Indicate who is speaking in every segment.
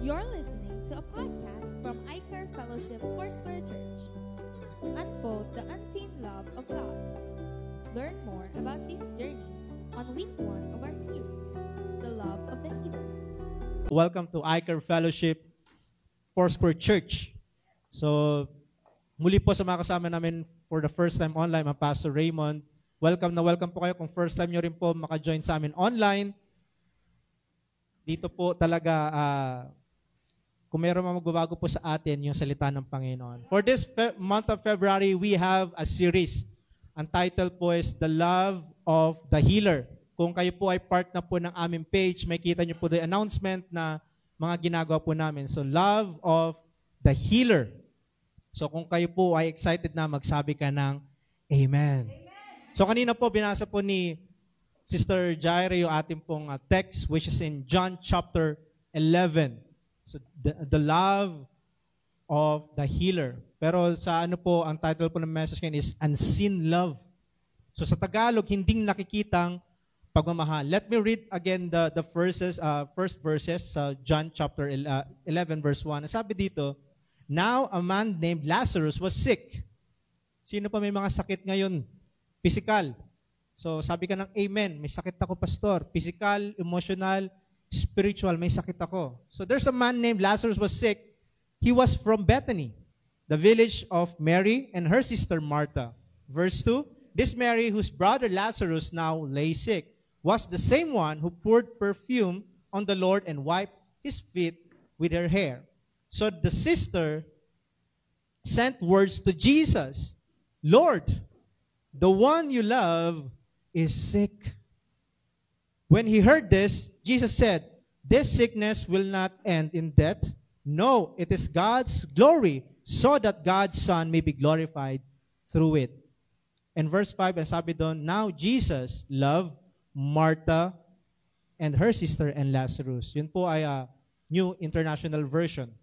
Speaker 1: You're listening to a podcast from iCare Fellowship Foursquare Church. Unfold the unseen love of God. Learn more about this journey on week one of our series, The Love of the Healer.
Speaker 2: Welcome to iCare Fellowship Foursquare Church. So, muli po sa mga kasama namin for the first time online, ang Pastor Raymond. Welcome na welcome po kayo kung first time nyo rin po maka-join sa amin online. Dito po talaga, ah, kung meron mga magbabago po sa atin, yung salita ng Panginoon. For this fe- month of February, we have a series. Ang title po is The Love of the Healer. Kung kayo po ay part na po ng aming page, may kita nyo po the announcement na mga ginagawa po namin. So, Love of the Healer. So, kung kayo po ay excited na, magsabi ka ng Amen. So, kanina po, binasa po ni Sister Jaira yung ating pong uh, text, which is in John chapter 11. So, the, the love of the healer. Pero sa ano po, ang title po ng message ngayon is Unseen Love. So sa Tagalog, hinding nakikitang pagmamahal. Let me read again the, the verses, uh, first verses sa John chapter el- uh, 11 verse 1. Sabi dito, Now a man named Lazarus was sick. Sino pa may mga sakit ngayon? Physical. So sabi ka ng amen, may sakit ako pastor. Physical, emotional, spiritual, may sakit ako. So there's a man named Lazarus was sick. He was from Bethany, the village of Mary and her sister Martha. Verse 2, this Mary whose brother Lazarus now lay sick was the same one who poured perfume on the Lord and wiped his feet with her hair. So the sister sent words to Jesus, Lord, the one you love is sick. When he heard this, Jesus said, This sickness will not end in death. No, it is God's glory, so that God's Son may be glorified through it. And verse 5, ang sabi doon, Now Jesus loved Martha and her sister and Lazarus. Yun po ay ah, New International Version.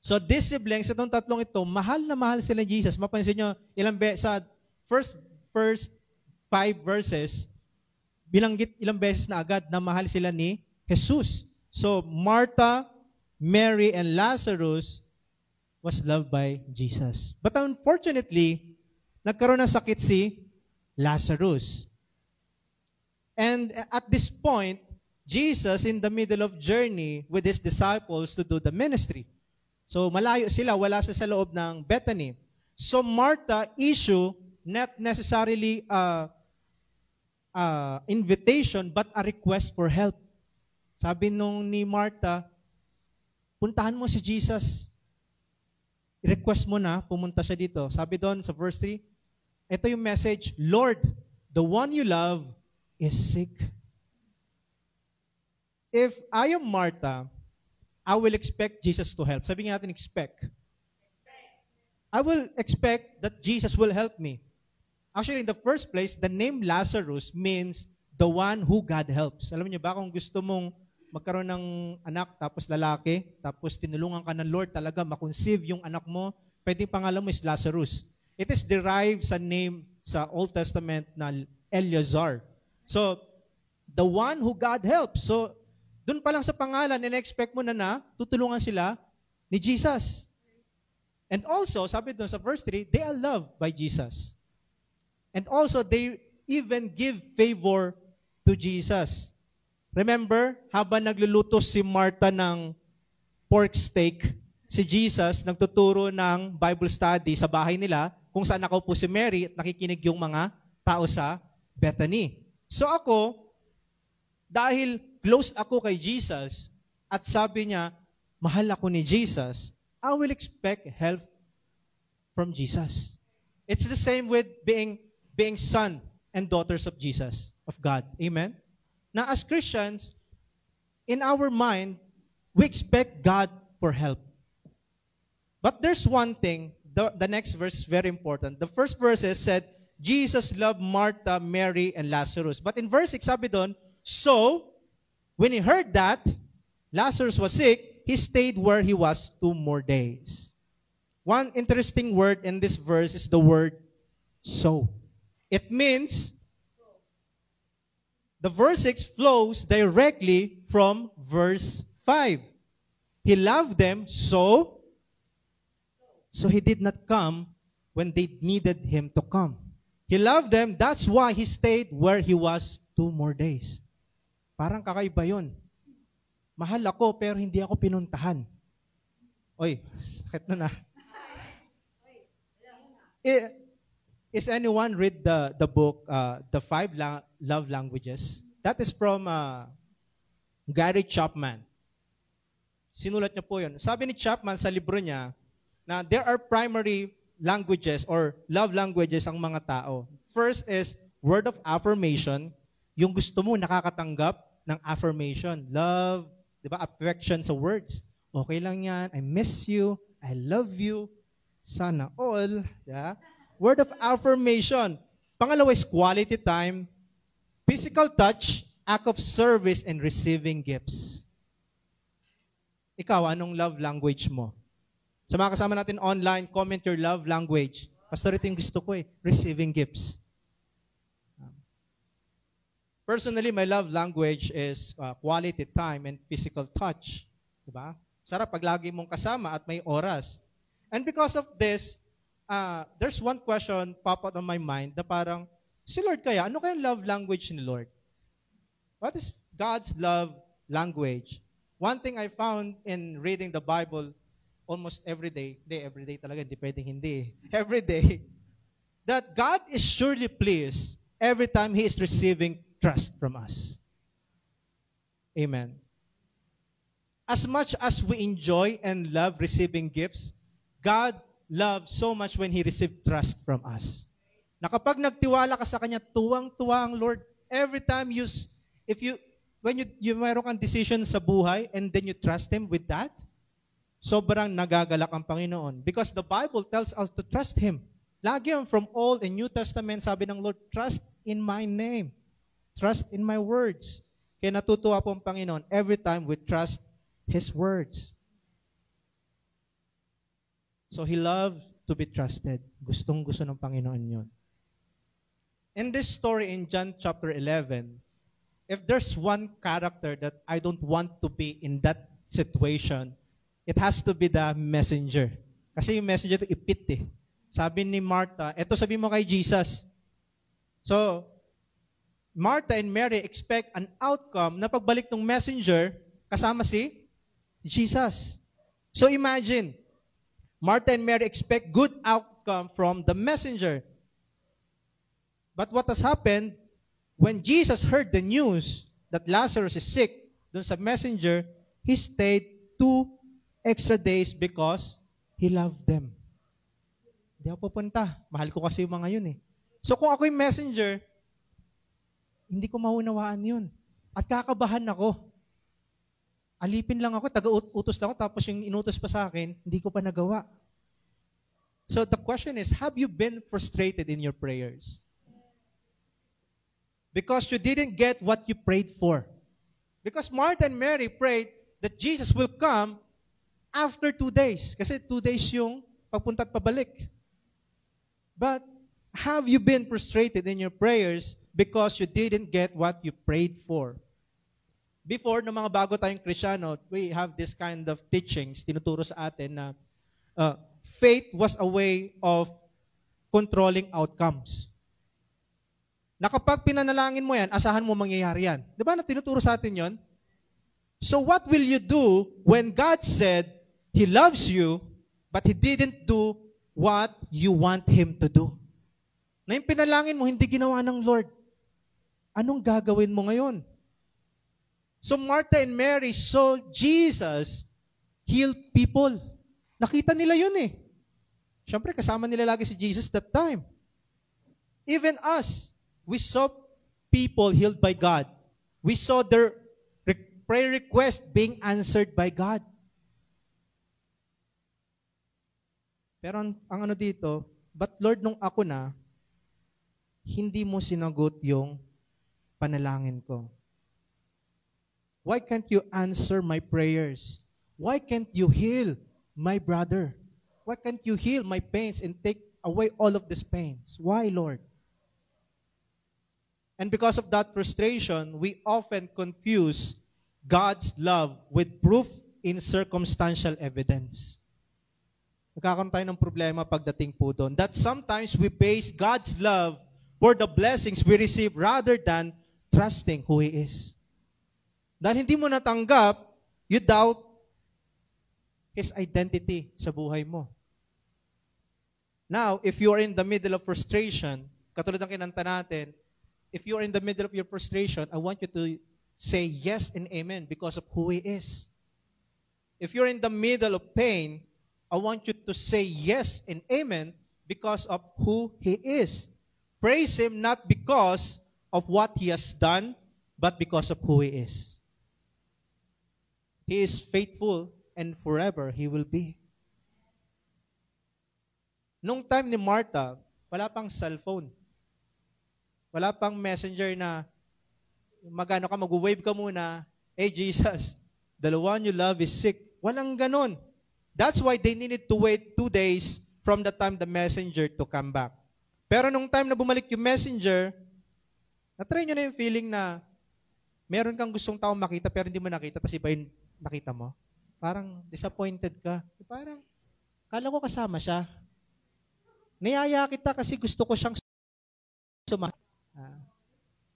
Speaker 2: So these siblings, itong tatlong ito, mahal na mahal sila ni Jesus. Mapansin nyo, ilang be, sa first, first five verses, bilanggit ilang beses na agad na mahal sila ni Jesus. So, Martha, Mary, and Lazarus was loved by Jesus. But unfortunately, nagkaroon ng sakit si Lazarus. And at this point, Jesus in the middle of journey with his disciples to do the ministry. So malayo sila, wala sa sa loob ng Bethany. So Martha issue not necessarily a, a invitation but a request for help. Sabi nung ni Martha, puntahan mo si Jesus. I-request mo na, pumunta siya dito. Sabi doon sa verse 3, ito yung message, Lord, the one you love is sick. If I am Martha, I will expect Jesus to help. Sabi nga natin, expect. I will expect that Jesus will help me. Actually, in the first place, the name Lazarus means the one who God helps. Alam niyo ba, kung gusto mong magkaroon ng anak, tapos lalaki, tapos tinulungan ka ng Lord talaga, makonceive yung anak mo, pwedeng pangalan mo is Lazarus. It is derived sa name sa Old Testament na Eleazar. So, the one who God helps. So, doon pa lang sa pangalan, in-expect mo na na, tutulungan sila ni Jesus. And also, sabi doon sa verse 3, they are loved by Jesus. And also, they even give favor to Jesus. Remember, habang nagluluto si Martha ng pork steak, si Jesus nagtuturo ng Bible study sa bahay nila kung saan nakaupo si Mary at nakikinig yung mga tao sa Bethany. So ako, dahil close ako kay Jesus at sabi niya, mahal ako ni Jesus, I will expect help from Jesus. It's the same with being being son and daughters of Jesus, of God. Amen? Now, as Christians, in our mind, we expect God for help. But there's one thing, the, the next verse is very important. The first verse said, Jesus loved Martha, Mary, and Lazarus. But in verse 6, sabi doon, So, when he heard that Lazarus was sick, he stayed where he was two more days. One interesting word in this verse is the word so. It means the verse 6 flows directly from verse 5. He loved them, so so he did not come when they needed him to come. He loved them, that's why he stayed where he was two more days. Parang kakaiba yun. Mahal ako, pero hindi ako pinuntahan. Oy, sakit na na. Eh, Is anyone read the, the book, uh, The Five La- Love Languages? That is from uh, Gary Chapman. Sinulat niya po yun. Sabi ni Chapman sa libro niya na there are primary languages or love languages ang mga tao. First is word of affirmation. Yung gusto mo nakakatanggap ng affirmation. Love, di ba? Affection sa words. Okay lang yan. I miss you. I love you. Sana all. Yeah? Word of affirmation. Pangalawa is quality time, physical touch, act of service, and receiving gifts. Ikaw, anong love language mo? Sa mga kasama natin online, comment your love language. Pastor, ito yung gusto ko eh, receiving gifts. Personally, my love language is uh, quality time and physical touch. Diba? Sarap pag lagi mong kasama at may oras. And because of this, uh, there's one question pop out on my mind na parang, si Lord kaya, ano kaya love language ni Lord? What is God's love language? One thing I found in reading the Bible almost every day, hindi, every day talaga, hindi pwedeng hindi, every day, that God is surely pleased every time He is receiving trust from us. Amen. As much as we enjoy and love receiving gifts, God loved so much when He received trust from us. Na kapag nagtiwala ka sa Kanya, tuwang-tuwa ang Lord. Every time you, if you, when you, you mayroon kang decision sa buhay and then you trust Him with that, sobrang nagagalak ang Panginoon. Because the Bible tells us to trust Him. Lagi yan from Old and New Testament, sabi ng Lord, trust in my name. Trust in my words. Kaya natutuwa po ang Panginoon every time we trust His words. So he loved to be trusted. Gustong gusto ng Panginoon yun. In this story in John chapter 11, if there's one character that I don't want to be in that situation, it has to be the messenger. Kasi yung messenger to ipit eh. Sabi ni Martha, eto sabi mo kay Jesus. So, Martha and Mary expect an outcome na pagbalik ng messenger, kasama si Jesus. So imagine, Martha and Mary expect good outcome from the messenger. But what has happened, when Jesus heard the news that Lazarus is sick, dun sa messenger, he stayed two extra days because he loved them. Hindi ako pupunta. Mahal ko kasi yung mga yun eh. So kung ako yung messenger, hindi ko maunawaan yun. At kakabahan ako. Alipin lang ako, taga-utos lang ako, tapos yung inutos pa sa akin, hindi ko pa nagawa. So the question is, have you been frustrated in your prayers? Because you didn't get what you prayed for. Because Martha and Mary prayed that Jesus will come after two days. Kasi two days yung pagpunta at pabalik. But have you been frustrated in your prayers because you didn't get what you prayed for? Before, ng mga bago tayong Krisyano, we have this kind of teachings, tinuturo sa atin na uh, faith was a way of controlling outcomes. Na kapag pinanalangin mo yan, asahan mo mangyayari yan. Di ba na tinuturo sa atin yon? So what will you do when God said He loves you, but He didn't do what you want Him to do? Na yung pinalangin mo, hindi ginawa ng Lord. Anong gagawin mo ngayon? So Martha and Mary saw Jesus heal people. Nakita nila yun eh. Siyempre, kasama nila lagi si Jesus that time. Even us, we saw people healed by God. We saw their prayer request being answered by God. Pero ang, ang ano dito, but Lord, nung ako na, hindi mo sinagot yung panalangin ko. Why can't you answer my prayers? Why can't you heal my brother? Why can't you heal my pains and take away all of these pains? Why, Lord? And because of that frustration, we often confuse God's love with proof in circumstantial evidence. Nagkakaroon tayo ng problema pagdating po doon. That sometimes we base God's love for the blessings we receive rather than trusting who He is. Dahil hindi mo natanggap, you doubt His identity sa buhay mo. Now, if you are in the middle of frustration, katulad ng kinanta natin, if you are in the middle of your frustration, I want you to say yes and amen because of who He is. If you're in the middle of pain, I want you to say yes and amen because of who He is. Praise Him not because of what He has done, but because of who He is. He is faithful and forever He will be. Nung time ni Martha, wala pang cellphone. Wala pang messenger na magano ka, mag-wave ka muna, hey Jesus, the one you love is sick. Walang ganon. That's why they needed to wait two days from the time the messenger to come back. Pero nung time na bumalik yung messenger, natry nyo na yung feeling na meron kang gustong tao makita pero hindi mo nakita, tapos iba yung nakita mo. Parang disappointed ka. Parang, kala ko kasama siya. Niyaya kita kasi gusto ko siyang suma. Ah.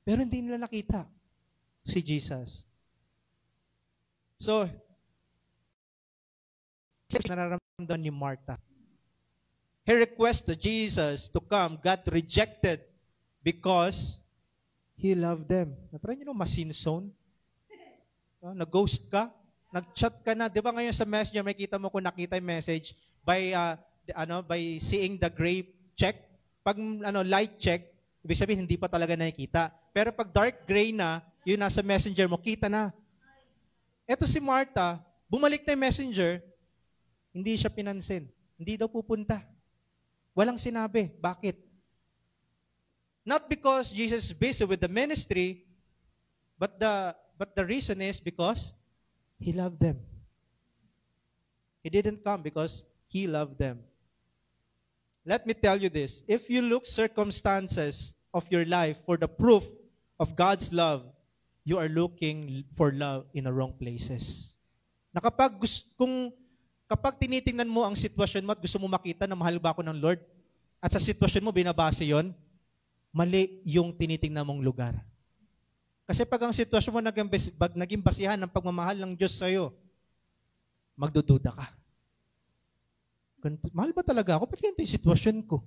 Speaker 2: Pero hindi nila nakita si Jesus. So, nararamdaman ni Martha. Her request to Jesus to come got rejected because He loved them. Natry nyo no, masinsone? Uh, nag-ghost ka? Nag-chat ka na. Di ba ngayon sa messenger, may mo kung nakita yung message by uh, ano, by seeing the gray check, pag ano, light check, ibig sabihin hindi pa talaga nakikita. Pero pag dark gray na, yun nasa messenger mo, kita na. Eto si Martha, bumalik na yung messenger, hindi siya pinansin. Hindi daw pupunta. Walang sinabi. Bakit? Not because Jesus is busy with the ministry, but the but the reason is because he loved them. He didn't come because he loved them. Let me tell you this. If you look circumstances of your life for the proof of God's love, you are looking for love in the wrong places. Na kapag kung kapag tinitingnan mo ang sitwasyon mo at gusto mo makita na mahal ba ako ng Lord, at sa sitwasyon mo binabase yon, mali yung tinitingnan mong lugar. Kasi pag ang sitwasyon mo naging, naging basihan ng pagmamahal ng Diyos sa'yo, magdududa ka. Mahal ba talaga ako? Ba't ganito yung sitwasyon ko?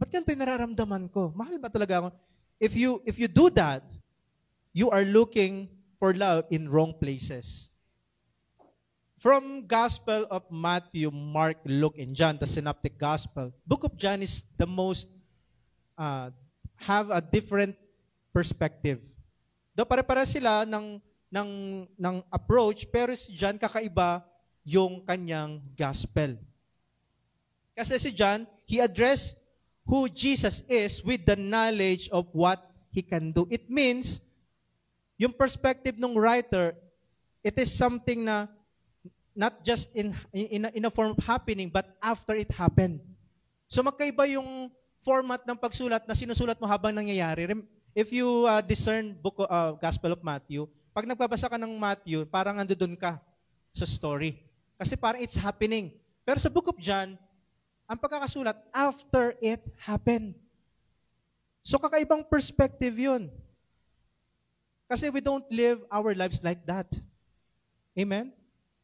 Speaker 2: Ba't ganito yung nararamdaman ko? Mahal ba talaga ako? If you, if you do that, you are looking for love in wrong places. From Gospel of Matthew, Mark, Luke, and John, the Synoptic Gospel, Book of John is the most, uh, have a different perspective. Do pare-para sila ng, ng, ng approach, pero si John kakaiba yung kanyang gospel. Kasi si John, he addressed who Jesus is with the knowledge of what he can do. It means, yung perspective ng writer, it is something na not just in, in, a, in a form of happening, but after it happened. So magkaiba yung format ng pagsulat na sinusulat mo habang nangyayari. If you uh, discern book uh, Gospel of Matthew, pag nagbabasa ka ng Matthew, parang ando doon ka sa story. Kasi parang it's happening. Pero sa Book of John, ang pagkakasulat, after it happened. So kakaibang perspective yun. Kasi we don't live our lives like that. Amen?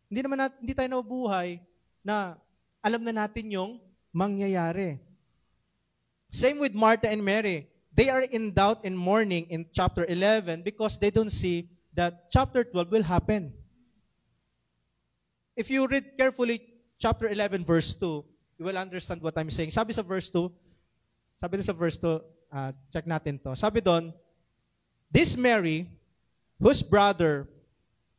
Speaker 2: Hindi naman natin, hindi tayo nabubuhay na alam na natin yung mangyayari. Same with Martha and Mary. They are in doubt and mourning in chapter 11 because they don't see that chapter 12 will happen. If you read carefully chapter 11 verse 2, you will understand what I'm saying. Sabi sa verse 2, sabi sa verse 2, uh, check natin to. Sabi doon, This Mary, whose brother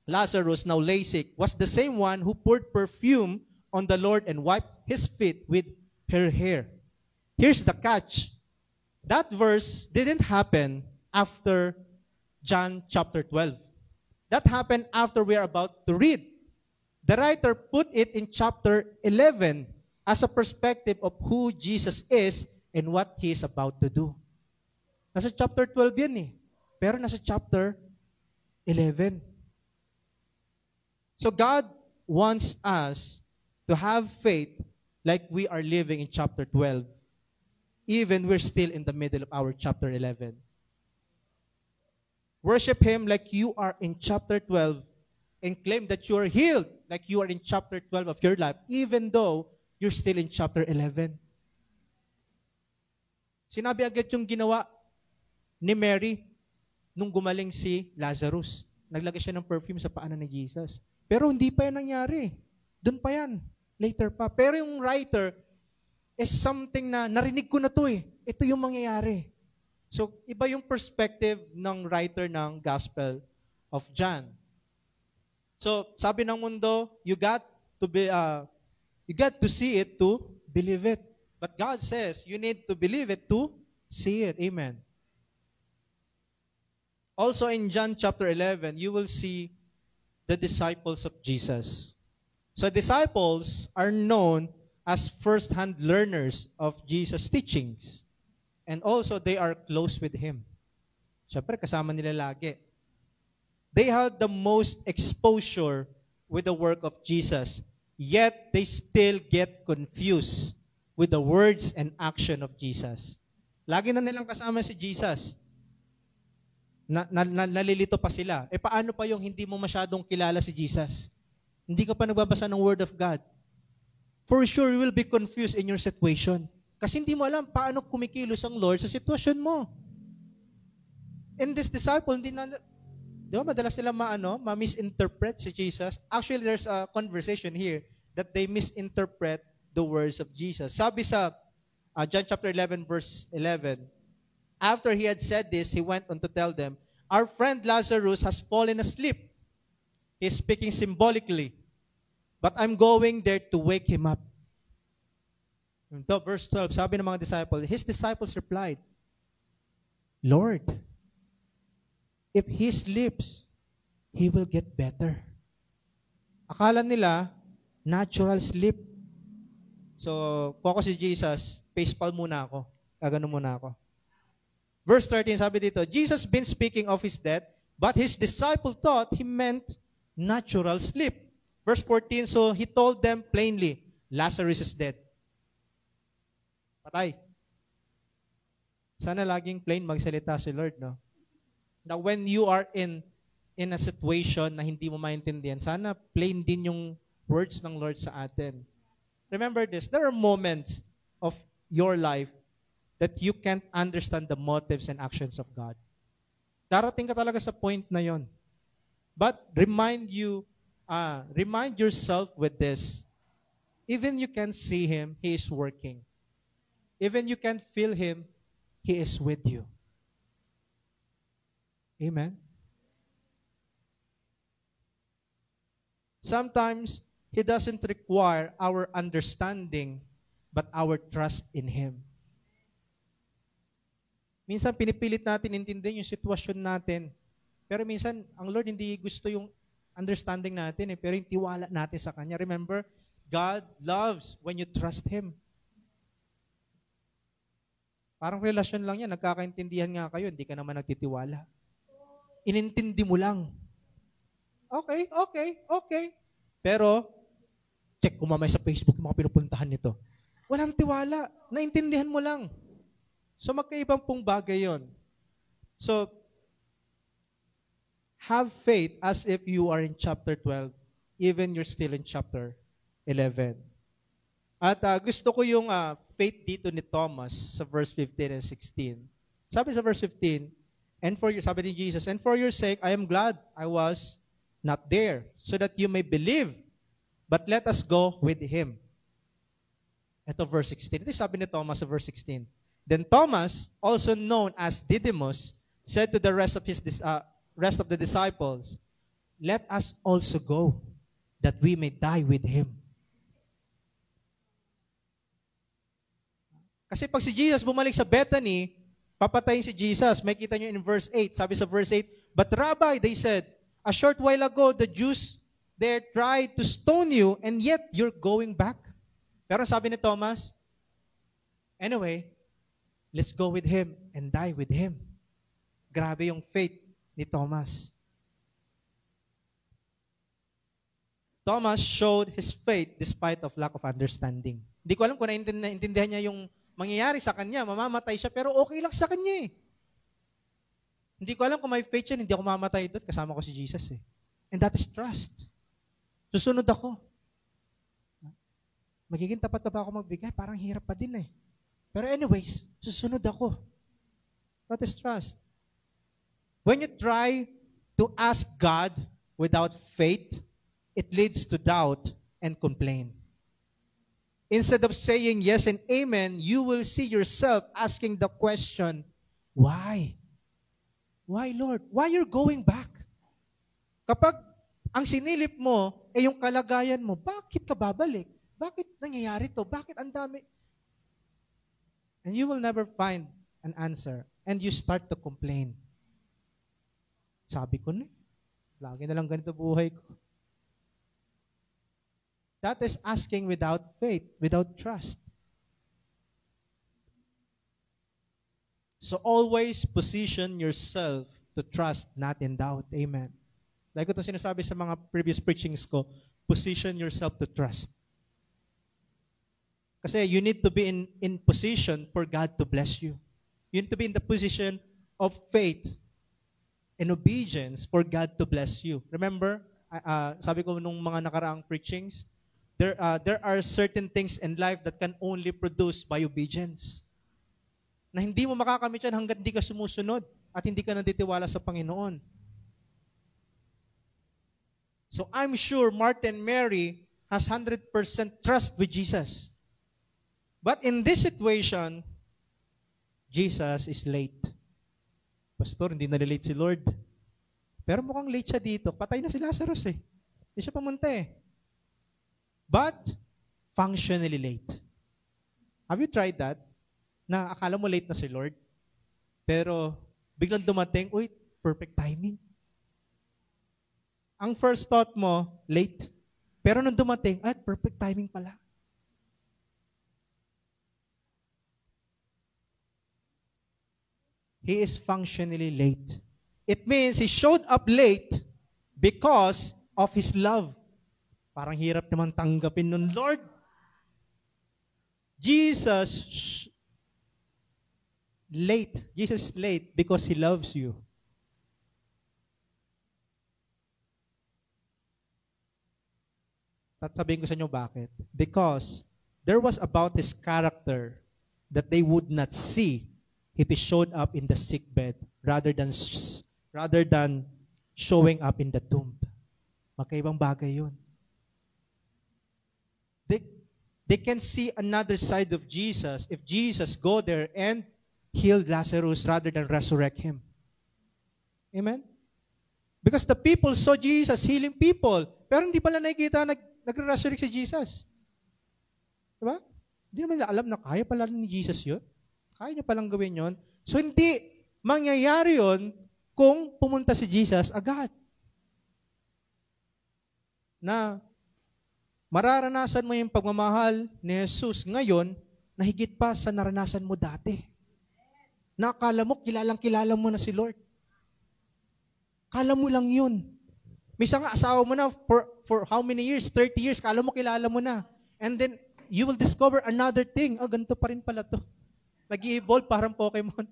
Speaker 2: Lazarus now lay sick, was the same one who poured perfume on the Lord and wiped his feet with her hair. Here's the catch. That verse didn't happen after John chapter 12. That happened after we are about to read. The writer put it in chapter 11 as a perspective of who Jesus is and what He is about to do. Nasa chapter 12 yan eh. Pero nasa chapter 11. So God wants us to have faith like we are living in chapter 12, even we're still in the middle of our chapter 11. Worship Him like you are in chapter 12 and claim that you are healed like you are in chapter 12 of your life, even though you're still in chapter 11. Sinabi agad yung ginawa ni Mary nung gumaling si Lazarus. Naglagay siya ng perfume sa paanan ni Jesus. Pero hindi pa yan nangyari. Doon pa yan. Later pa. Pero yung writer is something na narinig ko na to eh. Ito yung mangyayari. So, iba yung perspective ng writer ng Gospel of John. So, sabi ng mundo, you got to be uh, you got to see it to believe it. But God says you need to believe it to see it. Amen. Also in John chapter 11, you will see the disciples of Jesus. So disciples are known as first-hand learners of Jesus' teachings. And also, they are close with Him. Siyempre, kasama nila lagi. They had the most exposure with the work of Jesus. Yet, they still get confused with the words and action of Jesus. Lagi na nilang kasama si Jesus. Na, na, na, nalilito pa sila. E paano pa yung hindi mo masyadong kilala si Jesus? Hindi ka pa nagbabasa ng Word of God. For sure, you will be confused in your situation. Kasi hindi mo alam paano kumikilos ang Lord sa sitwasyon mo. And this disciple, hindi na, di ba, madalas sila maano, ma-misinterpret si Jesus. Actually, there's a conversation here that they misinterpret the words of Jesus. Sabi sa uh, John chapter 11, verse 11, After he had said this, he went on to tell them, Our friend Lazarus has fallen asleep. He's speaking symbolically. But I'm going there to wake him up. Ito, verse 12, sabi ng mga disciples, his disciples replied, Lord, if he sleeps, he will get better. Akala nila, natural sleep. So, ako si Jesus, facepalm muna ako. Gagano muna ako. Verse 13, sabi dito, Jesus been speaking of his death, but his disciple thought he meant natural sleep. Verse 14, so he told them plainly, Lazarus is dead. Patay. Sana laging plain magsalita si Lord, no? Now, when you are in in a situation na hindi mo maintindihan, sana plain din yung words ng Lord sa atin. Remember this, there are moments of your life that you can't understand the motives and actions of God. Darating ka talaga sa point na yon. But remind you, uh, remind yourself with this. Even you can see Him, He is working. Even you can feel Him, He is with you. Amen? Sometimes, He doesn't require our understanding, but our trust in Him. Minsan pinipilit natin intindihin yung sitwasyon natin. Pero minsan, ang Lord hindi gusto yung understanding natin eh, pero yung tiwala natin sa Kanya. Remember, God loves when you trust Him. Parang relasyon lang yan, nagkakaintindihan nga kayo, hindi ka naman nagtitiwala. Inintindi mo lang. Okay, okay, okay. Pero, check ko mamaya sa Facebook yung mga pinupuntahan nito. Walang tiwala. Naintindihan mo lang. So magkaibang pong bagay yon. So, have faith as if you are in chapter 12, even you're still in chapter 11. At uh, gusto ko yung uh, faith dito ni Thomas sa verse 15 and 16. Sabi sa verse 15, and for your, sabi ni Jesus, and for your sake, I am glad I was not there, so that you may believe. But let us go with him. Ito verse 16. Ito sabi ni Thomas sa verse 16. Then Thomas, also known as Didymus, said to the rest of his uh, rest of the disciples, "Let us also go, that we may die with him." Kasi pag si Jesus bumalik sa Bethany, papatayin si Jesus. May kita nyo in verse 8. Sabi sa verse 8, But Rabbi, they said, a short while ago, the Jews there tried to stone you, and yet you're going back. Pero sabi ni Thomas, anyway, Let's go with Him and die with Him. Grabe yung faith ni Thomas. Thomas showed his faith despite of lack of understanding. Hindi ko alam kung naintindihan niya yung mangyayari sa kanya, mamamatay siya, pero okay lang sa kanya eh. Hindi ko alam kung may faith yan, hindi ako mamatay doon, kasama ko si Jesus eh. And that is trust. Susunod ako. Magiging tapat pa ba ako magbigay? Parang hirap pa din eh. Pero anyways, susunod ako. That is trust. When you try to ask God without faith, it leads to doubt and complaint. Instead of saying yes and amen, you will see yourself asking the question, why? Why, Lord? Why you're going back? Kapag ang sinilip mo ay yung kalagayan mo, bakit ka babalik? Bakit nangyayari to? Bakit ang dami? And you will never find an answer. And you start to complain. Sabi ko na, lagi na lang ganito buhay ko. That is asking without faith, without trust. So always position yourself to trust, not in doubt. Amen. Like ko ito sinasabi sa mga previous preachings ko, position yourself to trust. Kasi you need to be in, in position for God to bless you. You need to be in the position of faith and obedience for God to bless you. Remember, uh, sabi ko nung mga nakaraang preachings, there, uh, there are certain things in life that can only produce by obedience. Na hindi mo makakamit yan hanggang hindi ka sumusunod at hindi ka nanditiwala sa Panginoon. So I'm sure Martin Mary has 100% trust with Jesus. But in this situation, Jesus is late. Pastor, hindi na-relate si Lord. Pero mukhang late siya dito. Patay na si Lazarus eh. Hindi siya pamunta eh but functionally late. Have you tried that? Na akala mo late na si Lord, pero biglang dumating, uy, perfect timing. Ang first thought mo, late. Pero nung dumating, at perfect timing pala. He is functionally late. It means he showed up late because of his love Parang hirap naman tanggapin nun, Lord. Jesus late. Jesus late because He loves you. At sabihin ko sa inyo bakit. Because there was about His character that they would not see if He showed up in the sick bed rather than rather than showing up in the tomb. Magkaibang bagay yun. They, they can see another side of Jesus if Jesus go there and heal Lazarus rather than resurrect him. Amen? Because the people saw Jesus healing people, pero hindi pala nakikita nag, nagre-resurrect si Jesus. Diba? Hindi naman nila alam na kaya pala ni Jesus yun. Kaya niya palang gawin yon. So hindi mangyayari yon kung pumunta si Jesus agad. Na mararanasan mo yung pagmamahal ni Jesus ngayon na higit pa sa naranasan mo dati. Nakala mo, kilalang kilala mo na si Lord. Kala mo lang yun. Misa nga, asawa mo na for, for how many years? 30 years. Kala mo, kilala mo na. And then, you will discover another thing. Oh, ganito pa rin pala to. Nag-evolve parang Pokemon.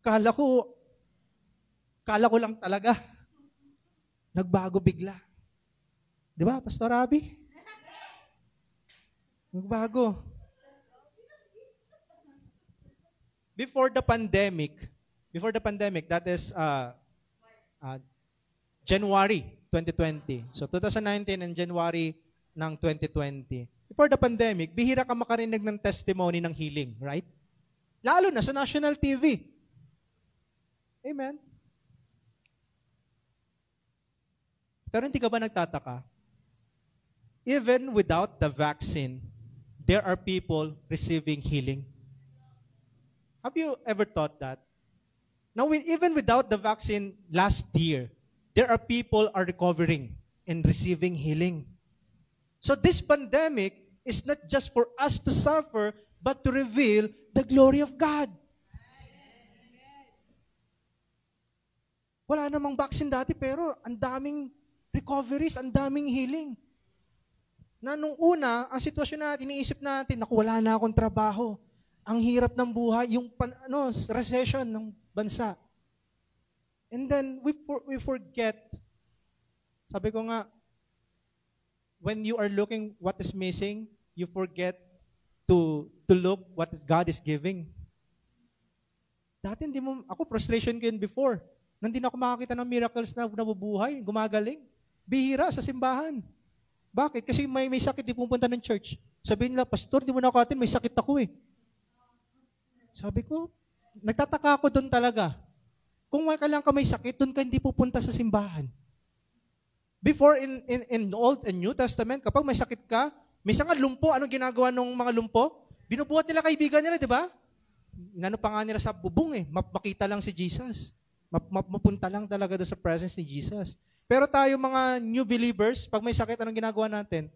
Speaker 2: Kala ko, kala ko lang talaga. Nagbago bigla. Di ba, Pastor Abby? Nagbago. Before the pandemic, before the pandemic, that is uh, uh, January 2020. So 2019 and January ng 2020. Before the pandemic, bihira ka makarinig ng testimony ng healing, right? Lalo na sa national TV. Amen. Pero hindi ka ba nagtataka? Even without the vaccine, there are people receiving healing. Have you ever thought that? Now, even without the vaccine last year, there are people are recovering and receiving healing. So this pandemic is not just for us to suffer, but to reveal the glory of God. Wala namang vaccine dati pero ang daming recoveries, ang daming healing. Na nung una, ang sitwasyon natin, iniisip natin, naku, wala na akong trabaho. Ang hirap ng buhay, yung pan, ano, recession ng bansa. And then, we, for, we forget, sabi ko nga, when you are looking what is missing, you forget to to look what God is giving. Dati hindi mo, ako frustration ko yun before. Nang hindi na ako makakita ng miracles na nabubuhay, gumagaling. Bihira sa simbahan. Bakit? Kasi may, may sakit, di pupunta ng church. Sabihin nila, Pastor, di mo na ako atin, may sakit ako eh. Sabi ko, nagtataka ako doon talaga. Kung may kailangan ka may sakit, doon ka hindi pupunta sa simbahan. Before in, in, in Old and New Testament, kapag may sakit ka, may nga lumpo, anong ginagawa ng mga lumpo? Binubuhat nila kaibigan nila, di ba? Inano pa nga nila sa bubong eh, makita lang si Jesus. Mapunta lang talaga doon sa presence ni Jesus. Pero tayo mga new believers, pag may sakit, anong ginagawa natin?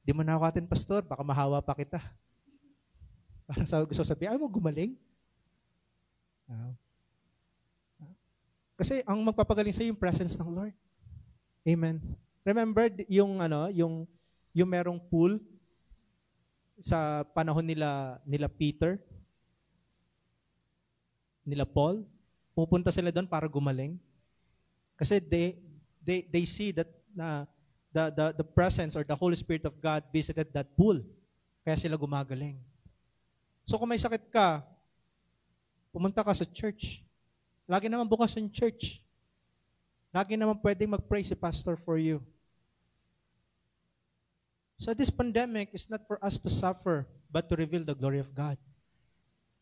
Speaker 2: Di mo na ako atin, pastor, baka mahawa pa kita. Parang sa gusto sabihin, ay mo gumaling? Uh, kasi ang magpapagaling sa yung presence ng Lord. Amen. Remember yung ano, yung yung merong pool sa panahon nila nila Peter, nila Paul, pupunta sila doon para gumaling. Kasi they they they see that na the, the the presence or the Holy Spirit of God visited that pool. Kaya sila gumagaling. So kung may sakit ka, pumunta ka sa church. Lagi naman bukas ang church. Lagi naman pwedeng mag-pray si pastor for you. So this pandemic is not for us to suffer, but to reveal the glory of God.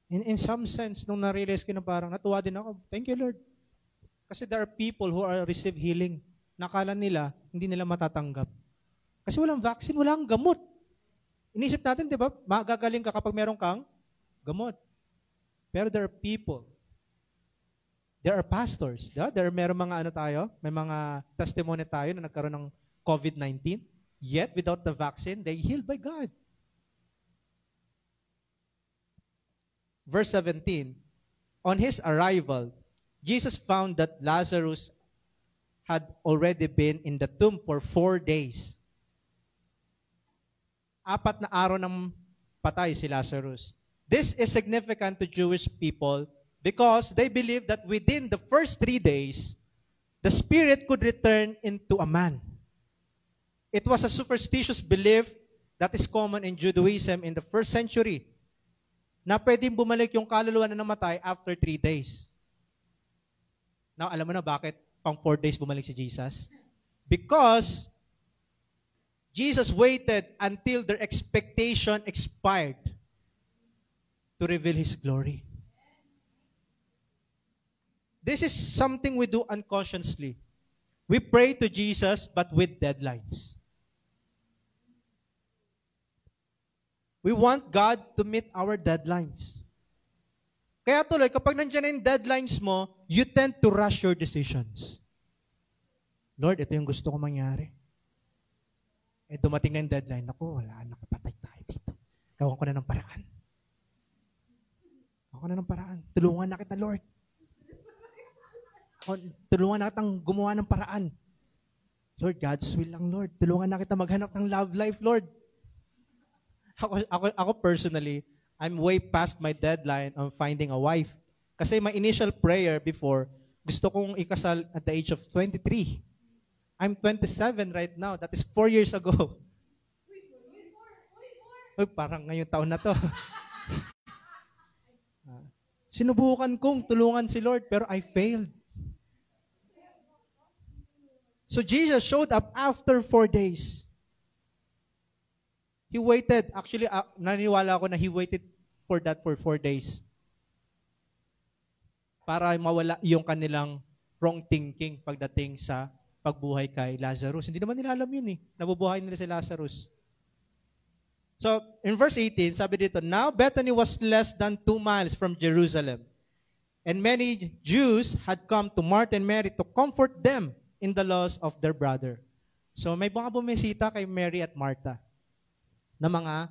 Speaker 2: In, in some sense, nung na-realize ko na parang natuwa din ako, thank you Lord. Kasi there are people who are receive healing. Nakala nila, hindi nila matatanggap. Kasi walang vaccine, walang gamot. Inisip natin, di ba, magagaling ka kapag meron kang gamot. Pero there are people, there are pastors, di ba? There are mga ano tayo, may mga testimony tayo na nagkaroon ng COVID-19. Yet, without the vaccine, they healed by God. Verse 17, On his arrival, Jesus found that Lazarus had already been in the tomb for four days. Apat na araw ng patay si Lazarus. This is significant to Jewish people because they believe that within the first three days, the spirit could return into a man. It was a superstitious belief that is common in Judaism in the first century na pwedeng bumalik yung kaluluwa na namatay after three days. Now, alam mo na bakit pang four days bumalik si Jesus? Because Jesus waited until their expectation expired to reveal His glory. This is something we do unconsciously. We pray to Jesus, but with deadlines. We want God to meet our deadlines. Kaya tuloy, kapag nandiyan na yung deadlines mo, you tend to rush your decisions. Lord, ito yung gusto ko mangyari. Eh, dumating na yung deadline. Ako, wala, nakapatay tayo dito. Gawan ko na ng paraan. Ako na ng paraan. Tulungan na kita, Lord. Tulungan na kitang gumawa ng paraan. Lord, God's will lang, Lord. Tulungan na kita maghanap ng love life, Lord. Ako, ako, ako personally, I'm way past my deadline on finding a wife. Kasi my initial prayer before, gusto kong ikasal at the age of 23. I'm 27 right now. That is four years ago. Uy, parang ngayong taon na to. Sinubukan kong tulungan si Lord, pero I failed. So Jesus showed up after four days. He waited. Actually, uh, naniwala ako na he waited for that for four days. Para mawala yung kanilang wrong thinking pagdating sa pagbuhay kay Lazarus. Hindi naman nila alam yun eh. Nabubuhay nila si Lazarus. So, in verse 18, sabi dito, Now Bethany was less than two miles from Jerusalem. And many Jews had come to Martha and Mary to comfort them in the loss of their brother. So, may mga bumisita kay Mary at Martha na mga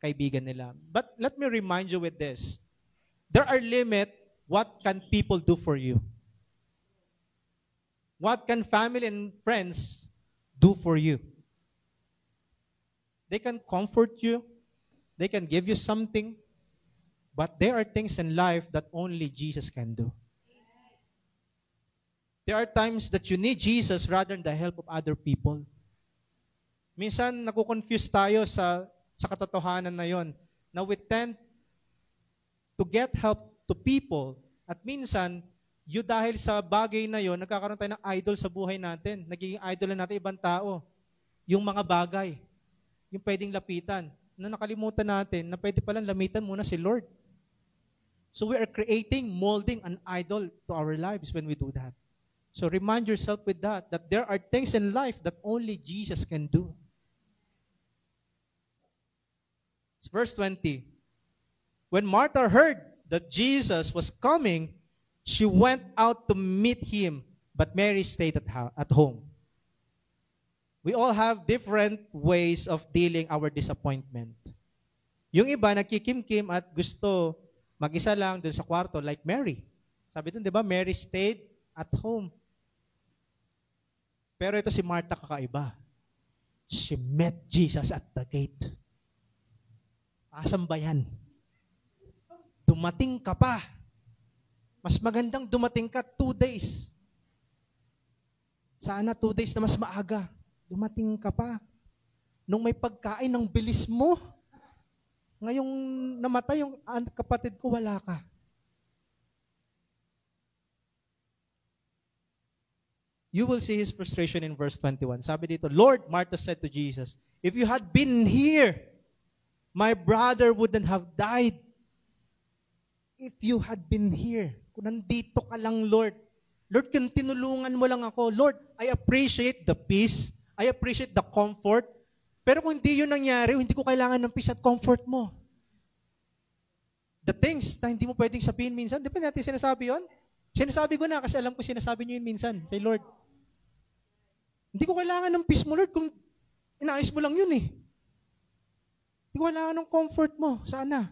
Speaker 2: kaibigan nila. But let me remind you with this. There are limit what can people do for you. What can family and friends do for you? They can comfort you. They can give you something. But there are things in life that only Jesus can do. There are times that you need Jesus rather than the help of other people. Minsan, nakukonfuse tayo sa, sa katotohanan na yon. Na we tend to get help to people. At minsan, you dahil sa bagay na yon, nagkakaroon tayo ng idol sa buhay natin. Nagiging idol na natin ibang tao. Yung mga bagay. Yung pwedeng lapitan. Na nakalimutan natin na pwede palang lamitan muna si Lord. So we are creating, molding an idol to our lives when we do that. So remind yourself with that, that there are things in life that only Jesus can do. It's verse 20. When Martha heard that Jesus was coming, she went out to meet him, but Mary stayed at, ho- at home. We all have different ways of dealing our disappointment. Yung iba, nagkikimkim at gusto mag-isa lang dun sa kwarto, like Mary. Sabi dun, di ba, Mary stayed at home. Pero ito si Martha kakaiba. She met Jesus at the gate. Asan ba yan? Dumating ka pa. Mas magandang dumating ka two days. Sana two days na mas maaga. Dumating ka pa. Nung may pagkain ng bilis mo, ngayong namatay yung kapatid ko, wala ka. You will see his frustration in verse 21. Sabi dito, Lord, Martha said to Jesus, if you had been here, my brother wouldn't have died. If you had been here, kung nandito ka lang, Lord, Lord, kung tinulungan mo lang ako, Lord, I appreciate the peace, I appreciate the comfort, pero kung hindi yun nangyari, hindi ko kailangan ng peace at comfort mo. The things na hindi mo pwedeng sabihin minsan, di ba natin sinasabi yon? Sinasabi ko na kasi alam ko sinasabi niyo yun minsan. Say, Lord, hindi ko kailangan ng peace mo, Lord, kung inaayos mo lang yun eh. Hindi ko kailangan ng comfort mo. Sana.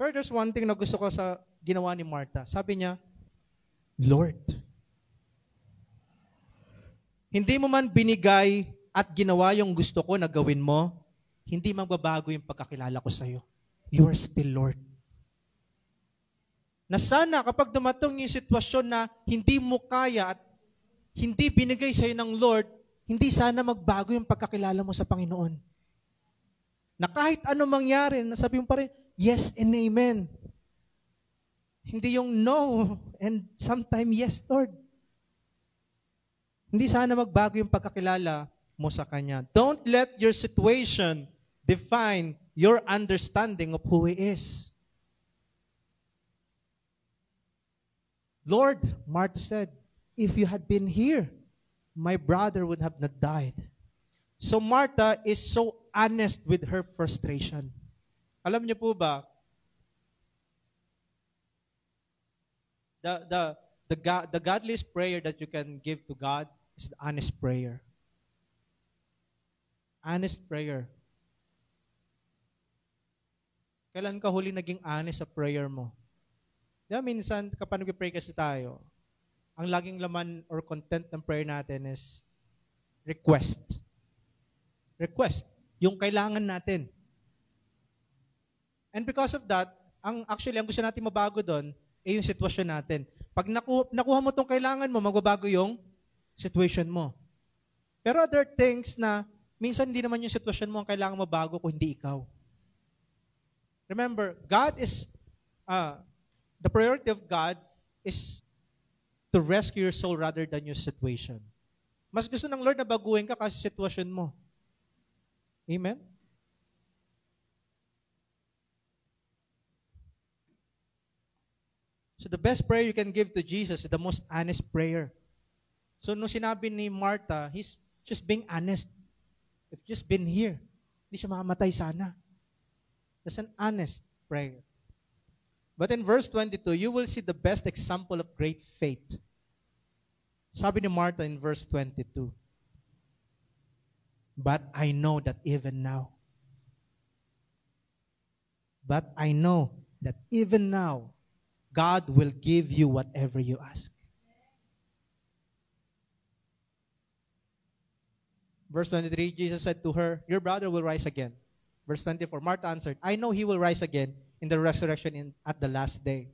Speaker 2: Pero there's one thing na gusto ko sa ginawa ni Martha. Sabi niya, Lord, hindi mo man binigay at ginawa yung gusto ko na gawin mo, hindi magbabago yung pagkakilala ko sa'yo. You are still Lord. Na sana kapag dumatong yung sitwasyon na hindi mo kaya at hindi binigay sa'yo ng Lord, hindi sana magbago yung pagkakilala mo sa Panginoon. Na kahit ano mangyari, nasabi mo pa rin, yes and amen. Hindi yung no and sometime yes, Lord. Hindi sana magbago yung pagkakilala mo sa Kanya. Don't let your situation define your understanding of who He is. Lord, Martha said, if you had been here, my brother would have not died. So Martha is so honest with her frustration. Alam niyo po ba, the, the, the, God, the godliest prayer that you can give to God is the honest prayer. Honest prayer. Kailan ka huli naging honest sa prayer mo? Di ba minsan, kapag nag-pray kasi tayo, ang laging laman or content ng prayer natin is request. Request. Yung kailangan natin. And because of that, ang actually, ang gusto natin mabago doon, ay yung sitwasyon natin. Pag naku- nakuha mo tong kailangan mo, magbabago yung situation mo. Pero other things na minsan hindi naman yung sitwasyon mo ang kailangan mabago kung hindi ikaw. Remember, God is, uh, the priority of God is to rescue your soul rather than your situation. Mas gusto ng Lord na baguhin ka kasi sitwasyon mo. Amen? So the best prayer you can give to Jesus is the most honest prayer. So nung sinabi ni Martha, he's just being honest. If just been here, hindi siya makamatay sana. That's an honest prayer. But in verse 22, you will see the best example of great faith. Sabi ni Martha in verse 22, But I know that even now, but I know that even now, God will give you whatever you ask. Verse 23, Jesus said to her, Your brother will rise again. Verse 24, Martha answered, I know he will rise again in the resurrection in, at the last day.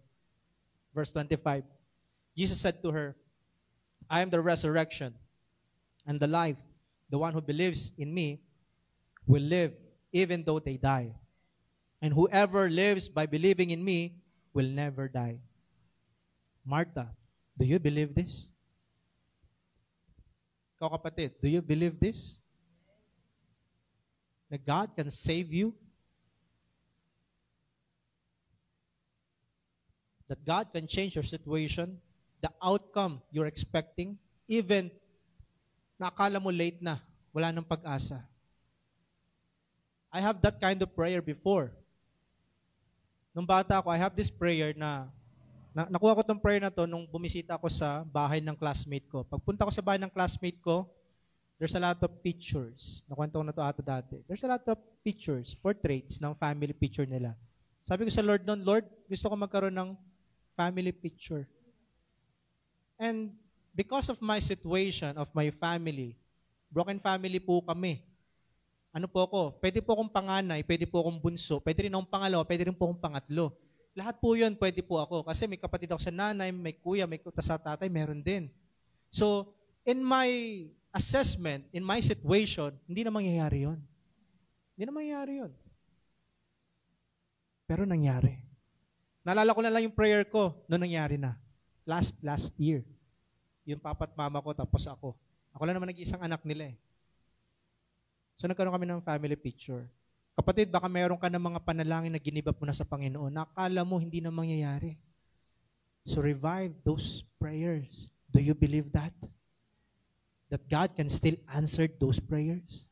Speaker 2: Verse 25, Jesus said to her, I am the resurrection and the life. The one who believes in me will live even though they die. And whoever lives by believing in me will never die. Martha, do you believe this? Ikaw kapatid, do you believe this? That God can save you? That God can change your situation? The outcome you're expecting? Even nakala mo late na, wala nang pag-asa. I have that kind of prayer before. Nung bata ako, I have this prayer na, na nakuha ko tong prayer na to nung bumisita ako sa bahay ng classmate ko. Pagpunta ko sa bahay ng classmate ko, there's a lot of pictures. Nakwento ko na to ato dati. There's a lot of pictures, portraits ng family picture nila. Sabi ko sa Lord noon, Lord, gusto ko magkaroon ng family picture. And because of my situation, of my family, broken family po kami. Ano po ako? Pwede po akong panganay, pwede po akong bunso, pwede rin akong pangalawa, pwede rin po akong pangatlo. Lahat po yun, pwede po ako. Kasi may kapatid ako sa nanay, may kuya, may kuta sa tatay, meron din. So, in my assessment, in my situation, hindi na mangyayari yun. Hindi na mangyayari yun. Pero nangyari. Naalala ko na lang yung prayer ko noong nangyari na. Last, last year. Yung papat mama ko, tapos ako. Ako lang naman nag-iisang anak nila eh. So nagkaroon kami ng family picture. Kapatid, baka meron ka ng mga panalangin na ginibap mo na sa Panginoon. Nakala mo hindi na mangyayari. So revive those prayers. Do you believe that? That God can still answer those prayers?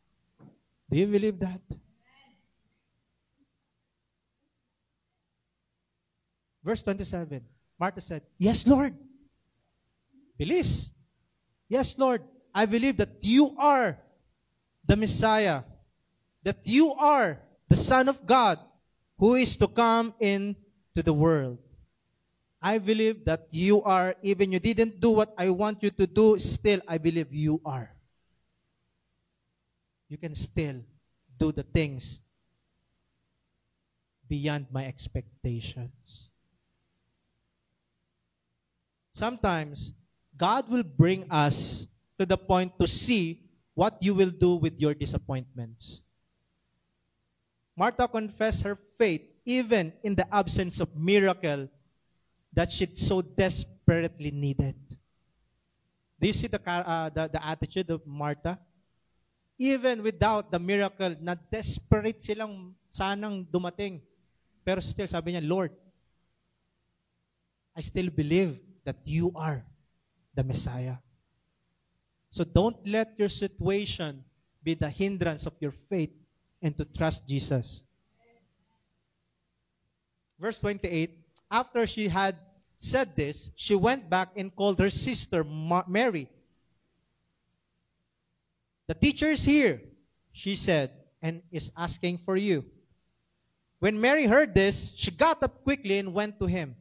Speaker 2: Do you believe that? Verse 27, Martha said, Yes, Lord. Bilis. Yes, Lord. I believe that you are the Messiah, that you are the Son of God who is to come into the world. I believe that you are, even you didn't do what I want you to do, still I believe you are. You can still do the things beyond my expectations. Sometimes, God will bring us to the point to see what you will do with your disappointments. Martha confessed her faith even in the absence of miracle that she so desperately needed. Do you see the, uh, the, the attitude of Martha? Even without the miracle, na desperate silang sanang dumating. Pero still, sabi niya, Lord, I still believe that you are the Messiah. So don't let your situation be the hindrance of your faith and to trust Jesus. Verse 28 After she had said this, she went back and called her sister Mary. The teacher is here, she said, and is asking for you. When Mary heard this, she got up quickly and went to him.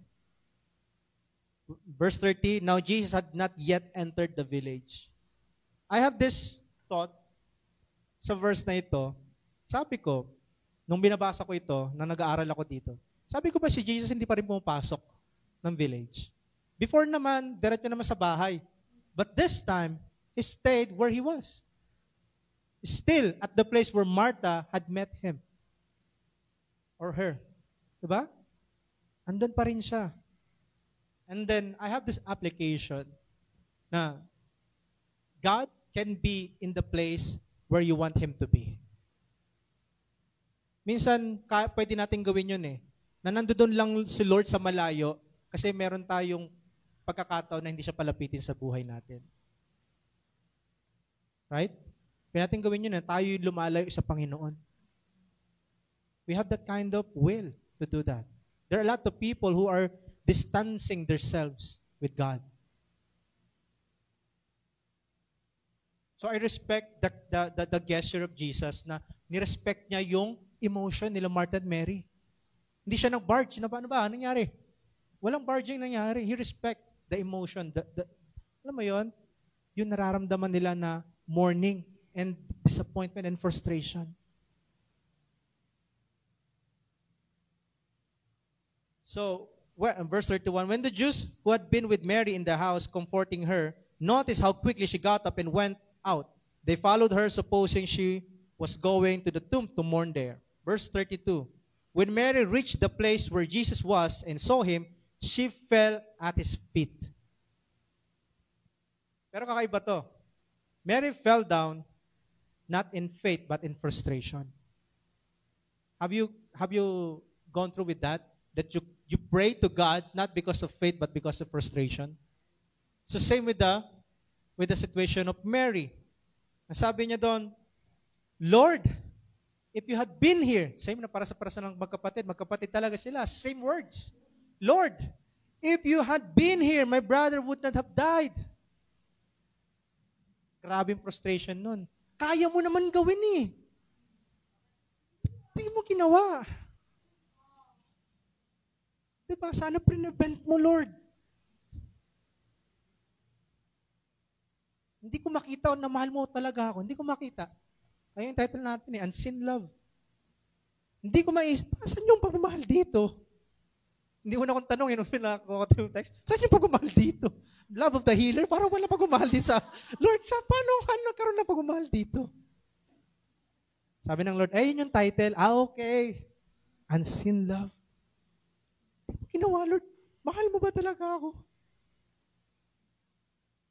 Speaker 2: Verse 30 Now Jesus had not yet entered the village. I have this thought sa verse na ito. Sabi ko, nung binabasa ko ito, nang nag-aaral ako dito, sabi ko ba si Jesus hindi pa rin pumapasok ng village? Before naman, diretso naman sa bahay. But this time, he stayed where he was. Still at the place where Martha had met him. Or her. Diba? Andun pa rin siya. And then, I have this application na God can be in the place where you want Him to be. Minsan, pwede natin gawin yun eh. Na nandoon lang si Lord sa malayo kasi meron tayong pagkakataon na hindi siya palapitin sa buhay natin. Right? Pwede natin gawin yun na tayo yung lumalayo sa Panginoon. We have that kind of will to do that. There are a lot of people who are distancing themselves with God. So I respect the, the, the, the gesture of Jesus na nirespect niya yung emotion nila Martha and Mary. Hindi siya nag-barge. Na paano ba? Ano nangyari? Walang barging nangyari. He respect the emotion. The, the, alam mo yon Yung nararamdaman nila na mourning
Speaker 3: and disappointment and frustration.
Speaker 2: So, Uh, verse 31, when the Jews who had been with Mary in the house comforting her, noticed how quickly she got up and went out. They followed her, supposing she was going to the tomb to mourn there. Verse 32, when Mary reached the place where Jesus was and saw him, she fell at his feet. Pero kakaiba to. Mary fell down not in faith but in frustration. Have you have you gone through with that? That you you pray to God not because of faith but because of frustration. So same with the with the situation of Mary. Sabi niya doon, Lord, if you had been here, same na para sa para sa ng magkapatid, magkapatid talaga sila, same words. Lord, if you had been here, my brother would not have died. Grabing frustration nun. Kaya mo naman gawin eh. Hindi mo ginawa.
Speaker 3: Diba? Sana prevent mo, Lord. Hindi ko makita na mahal mo talaga ako. Hindi ko makita. Kaya yung title natin eh, Unseen Love. Hindi ko maisip, saan yung pagmamahal dito? Hindi ko na akong tanong, yun, pinakakuha ko yung text, saan yung pagmamahal dito? Love of the healer? Parang wala pagmamahal dito sa, Lord, sa paano ka nagkaroon ng pagmamahal dito? Sabi ng Lord, ayun yung title. Ah, okay. Unseen love. Ginawa, Lord, mahal mo ba talaga ako?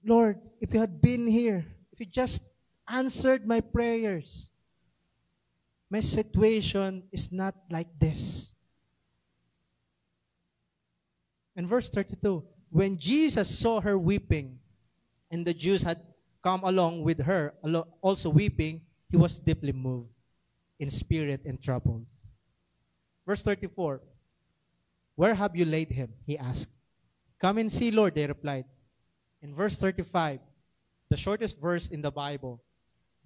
Speaker 3: Lord, if you had been here, if you just answered my prayers, my situation is not like this.
Speaker 2: And verse 32, when Jesus saw her weeping, and the Jews had come along with her, also weeping, he was deeply moved in spirit and troubled. Verse 34, Where have you laid him? He asked. Come and see, Lord, they replied. In verse 35, the shortest verse in the Bible,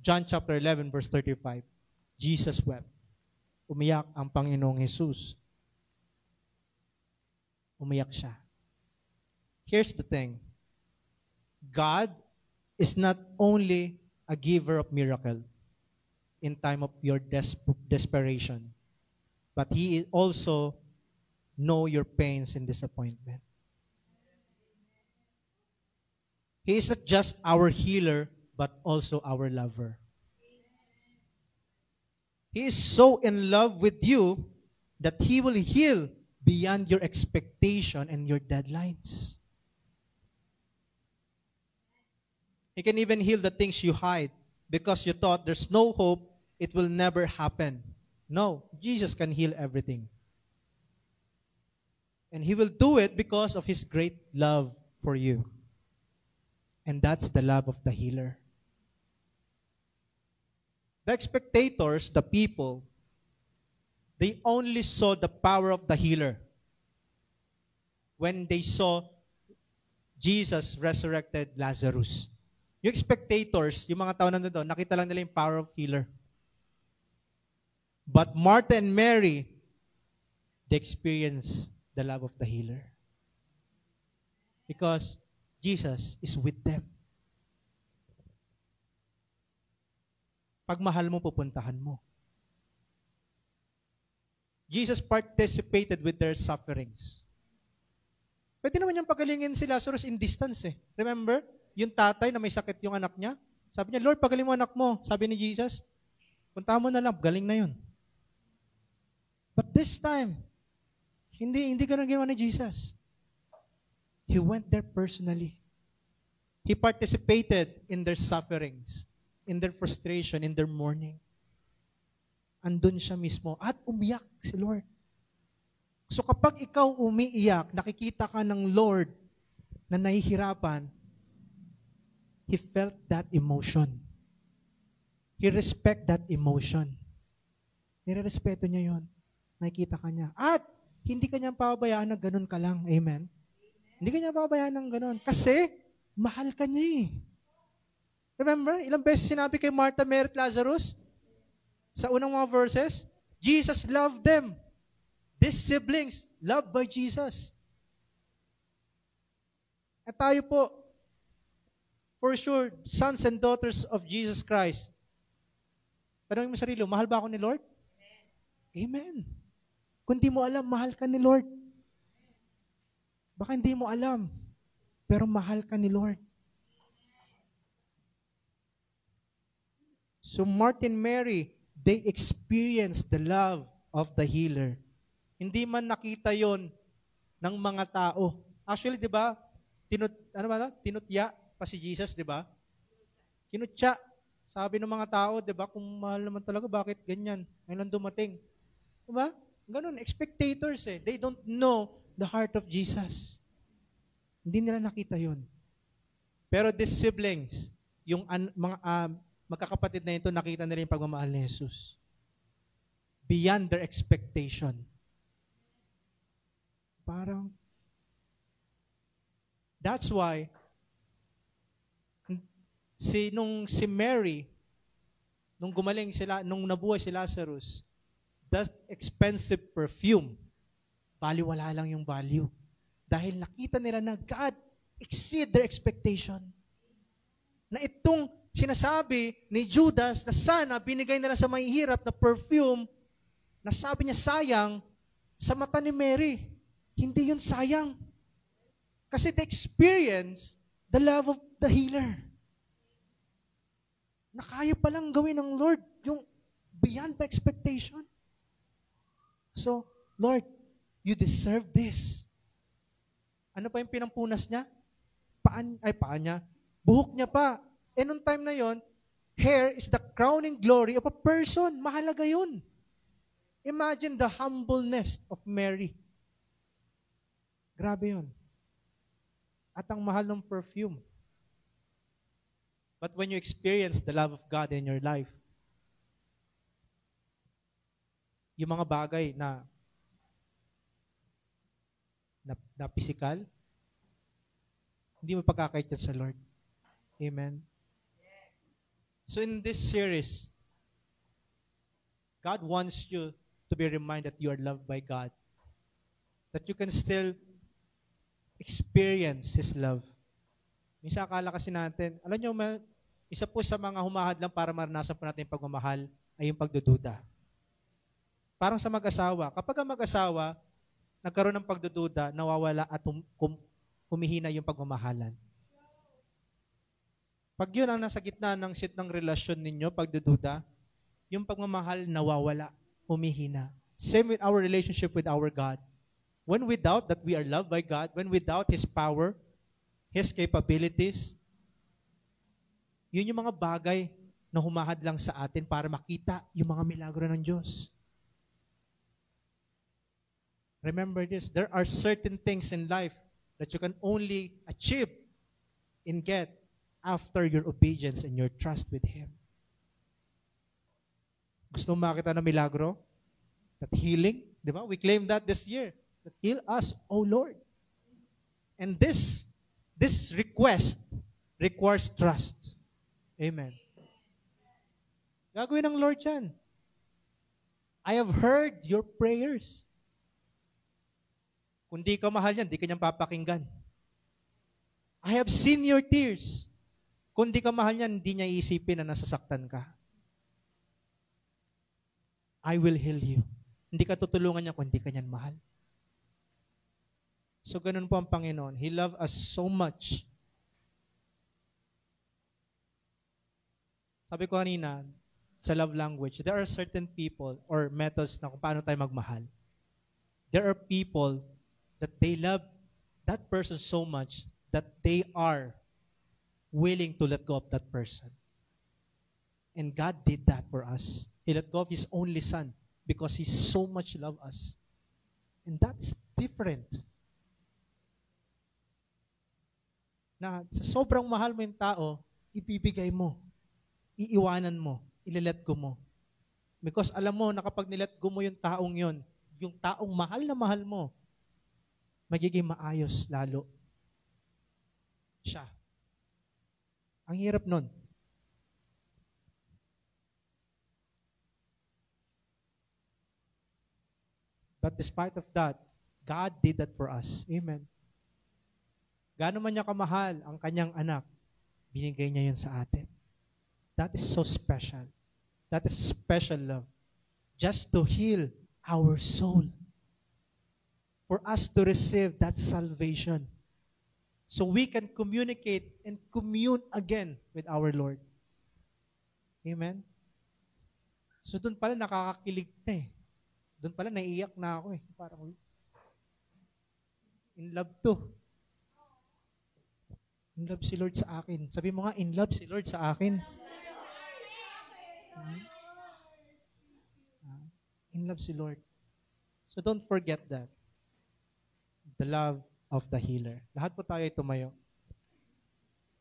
Speaker 2: John chapter 11, verse 35, Jesus wept. Umiyak ang Panginoong Jesus. Umiyak siya. Here's the thing. God is not only a giver of miracle in time of your des- desperation, but He is also know your pains and disappointment. He is not just our healer, but also our lover. He is so in love with you that He will heal beyond your expectation and your deadlines. He can even heal the things you hide because you thought there's no hope, it will never happen. No, Jesus can heal everything. And He will do it because of His great love for you. And that's the love of the healer. The spectators, the people, they only saw the power of the healer when they saw Jesus resurrected Lazarus. Yung spectators, yung mga tao nandun doon, nakita lang nila yung power of healer. But Martha and Mary, they experienced the love of the healer. Because Jesus is with them. Pag mahal mo, pupuntahan mo. Jesus participated with their sufferings. Pwede naman niyang pagalingin si Lazarus in distance eh. Remember? Yung tatay na may sakit yung anak niya. Sabi niya, Lord, pagaling mo anak mo. Sabi ni Jesus, punta mo na lang, galing na yun. But this time, hindi, hindi ganun ginawa ni Jesus. He went there personally. He participated in their sufferings, in their frustration, in their mourning. Andun siya mismo at umiyak si Lord. So kapag ikaw umiiyak, nakikita ka ng Lord na nahihirapan, He felt that emotion. He respect that emotion. Nirerespeto niya yon. Nakikita ka niya. At hindi ka niya pabayaan na ganun ka lang. Amen? Hindi ka niya pabayaan ng ganun. Kasi, mahal ka niya eh. Remember, ilang beses sinabi kay Martha, Mary, Lazarus? Sa unang mga verses, Jesus loved them. These siblings, loved by Jesus. At tayo po, for sure, sons and daughters of Jesus Christ, Tanongin mo sarili mahal ba ako ni Lord? Amen. Kung di mo alam, mahal ka ni Lord. Baka hindi mo alam, pero mahal ka ni Lord. So Martin Mary, they experienced the love of the healer. Hindi man nakita yon ng mga tao. Actually, di ba, tinut, ano ba, tinutya pa si Jesus, di ba? Kinutya. Sabi ng mga tao, di ba, kung mahal naman talaga, bakit ganyan? Ngayon dumating. Di ba? Ganun, spectators eh. They don't know the heart of Jesus. Hindi nila nakita yon. Pero these siblings, yung an, mga uh, magkakapatid na ito, nakita nila yung pagmamahal ni Jesus. Beyond their expectation. Parang, that's why, si, nung si Mary, nung gumaling sila, nung nabuhay si Lazarus, that expensive perfume, baliwala lang yung value. Dahil nakita nila na God exceed their expectation. Na itong sinasabi ni Judas na sana binigay nila sa mahihirap na perfume na sabi niya sayang sa mata ni Mary. Hindi yun sayang. Kasi they experience the love of the healer. Na kaya palang gawin ng Lord yung beyond my expectation. So, Lord, you deserve this. Ano pa yung pinampunas niya? Paan, ay, paan niya? Buhok niya pa. E nung time na yon, hair is the crowning glory of a person. Mahalaga yun. Imagine the humbleness of Mary. Grabe yun. At ang mahal ng perfume. But when you experience the love of God in your life, yung mga bagay na na, na physical, hindi mo pagkakait sa Lord. Amen. So in this series, God wants you to be reminded that you are loved by God. That you can still experience His love. Minsan akala kasi natin, alam nyo, isa po sa mga humahad lang para maranasan po natin yung pagmamahal ay yung pagdududa. Parang sa mag-asawa. Kapag ang mag-asawa, nagkaroon ng pagdududa, nawawala at hum, hum, humihina yung pagmamahalan. Pag yun ang nasa gitna ng sit ng relasyon ninyo, pagdududa, yung pagmamahal nawawala, humihina. Same with our relationship with our God. When we doubt that we are loved by God, when we doubt His power, His capabilities, yun yung mga bagay na humahad lang sa atin para makita yung mga milagro ng Diyos. Remember this, there are certain things in life that you can only achieve and get after your obedience and your trust with Him. Gusto mo makita ng milagro? That healing, di ba? We claim that this year. That heal us, O Lord. And this, this request requires trust. Amen. Gagawin ng Lord yan. I have heard your prayers. Kung di ka mahal yan, di ka niyang papakinggan. I have seen your tears. Kung di ka mahal yan, di niya iisipin na nasasaktan ka. I will heal you. Hindi ka tutulungan niya kung di ka niyan mahal. So, ganun po ang Panginoon. He loved us so much. Sabi ko kanina, sa love language, there are certain people or methods na kung paano tayo magmahal. There are people that they love that person so much that they are willing to let go of that person. And God did that for us. He let go of His only Son because He so much loved us. And that's different. Na sa sobrang mahal mo yung tao, ibibigay mo, iiwanan mo, ililet go mo. Because alam mo na kapag nilet go mo yung taong yon, yung taong mahal na mahal mo, magiging maayos lalo siya. Ang hirap nun. But despite of that, God did that for us. Amen. Gaano man niya kamahal ang kanyang anak, binigay niya yun sa atin. That is so special. That is special love. Just to heal our soul. For us to receive that salvation. So we can communicate and commune again with our Lord. Amen? So doon pala nakakakilig na eh. Doon pala naiiyak na ako eh. Parang, in love to. In love si Lord sa akin. Sabi mo nga, in love si Lord sa akin. Hmm? Ah, In love si Lord. So don't forget that. The love of the healer. Lahat po tayo ay tumayo.